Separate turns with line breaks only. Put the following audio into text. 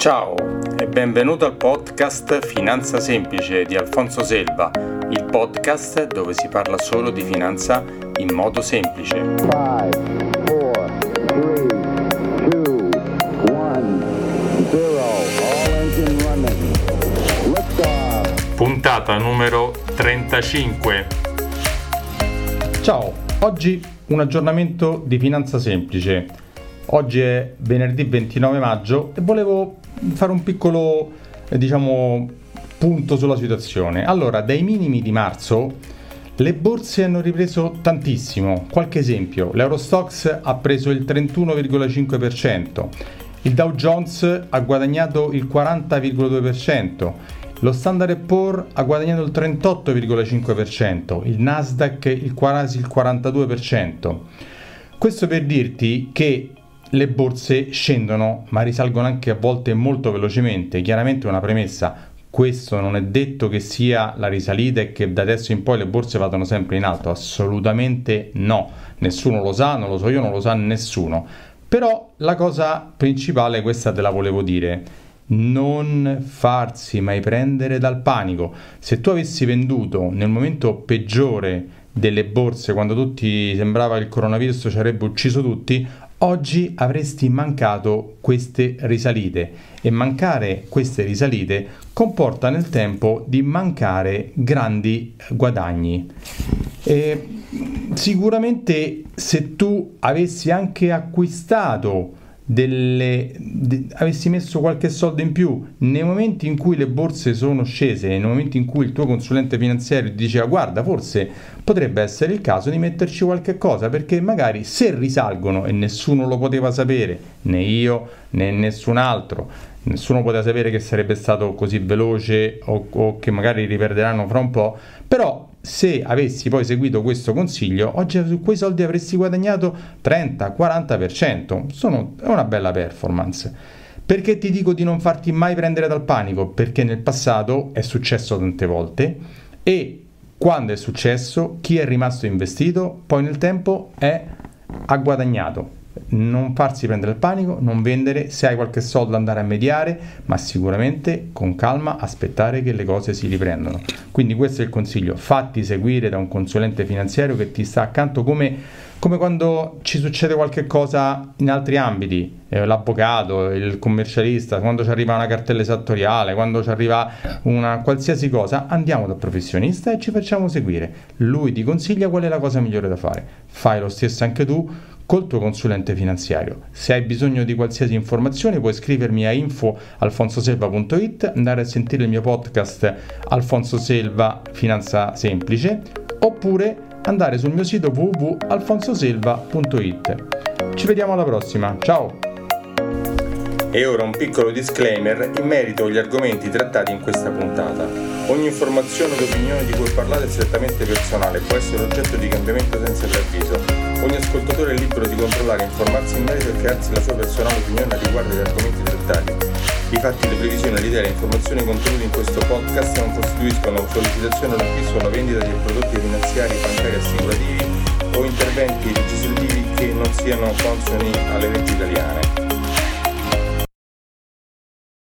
Ciao e benvenuto al podcast Finanza Semplice di Alfonso Selva, il podcast dove si parla solo di finanza in modo semplice. Five, four, three, two, one, Puntata numero 35.
Ciao, oggi un aggiornamento di finanza semplice. Oggi è venerdì 29 maggio e volevo fare un piccolo, eh, diciamo, punto sulla situazione. Allora, dai minimi di marzo le borse hanno ripreso tantissimo. Qualche esempio, l'Eurostox ha preso il 31,5%, il Dow Jones ha guadagnato il 40,2%, lo Standard Poor's ha guadagnato il 38,5%, il Nasdaq il quasi il 42%. Questo per dirti che le borse scendono ma risalgono anche a volte molto velocemente. Chiaramente una premessa, questo non è detto che sia la risalita e che da adesso in poi le borse vadano sempre in alto, assolutamente no. Nessuno lo sa, non lo so io, non lo sa nessuno. Però la cosa principale, questa te la volevo dire, non farsi mai prendere dal panico. Se tu avessi venduto nel momento peggiore delle borse, quando tutti sembrava che il coronavirus ci avrebbe ucciso tutti, oggi avresti mancato queste risalite e mancare queste risalite comporta nel tempo di mancare grandi guadagni. E sicuramente se tu avessi anche acquistato delle, de, avessi messo qualche soldo in più nei momenti in cui le borse sono scese, nei momenti in cui il tuo consulente finanziario ti diceva guarda forse potrebbe essere il caso di metterci qualche cosa perché magari se risalgono e nessuno lo poteva sapere, né io né nessun altro, nessuno poteva sapere che sarebbe stato così veloce o, o che magari riperderanno fra un po', però se avessi poi seguito questo consiglio, oggi su quei soldi avresti guadagnato 30-40%. Sono, è una bella performance. Perché ti dico di non farti mai prendere dal panico? Perché nel passato è successo tante volte e quando è successo, chi è rimasto investito poi nel tempo è, ha guadagnato non farsi prendere il panico, non vendere, se hai qualche soldo andare a mediare, ma sicuramente con calma aspettare che le cose si riprendano. Quindi questo è il consiglio, fatti seguire da un consulente finanziario che ti sta accanto come, come quando ci succede qualche cosa in altri ambiti, eh, l'avvocato, il commercialista, quando ci arriva una cartella esattoriale, quando ci arriva una qualsiasi cosa, andiamo dal professionista e ci facciamo seguire. Lui ti consiglia qual è la cosa migliore da fare. Fai lo stesso anche tu col tuo consulente finanziario. Se hai bisogno di qualsiasi informazione puoi scrivermi a info.alfonsoselva.it, andare a sentire il mio podcast Alfonso Selva Finanza Semplice oppure andare sul mio sito www.alfonsoselva.it. Ci vediamo alla prossima, ciao!
E ora un piccolo disclaimer in merito agli argomenti trattati in questa puntata. Ogni informazione o opinione di cui parlate è strettamente personale e può essere oggetto di cambiamento senza preavviso. Ogni ascoltatore è libero di controllare, informarsi in merito e crearsi la sua personale opinione riguardo agli argomenti trattati. I fatti, le previsioni, le idee e le informazioni contenute in questo podcast non costituiscono sollecitazione all'acquisto o alla vendita di prodotti finanziari, bancari, assicurativi o interventi legislativi che non siano consoni alle leggi italiane.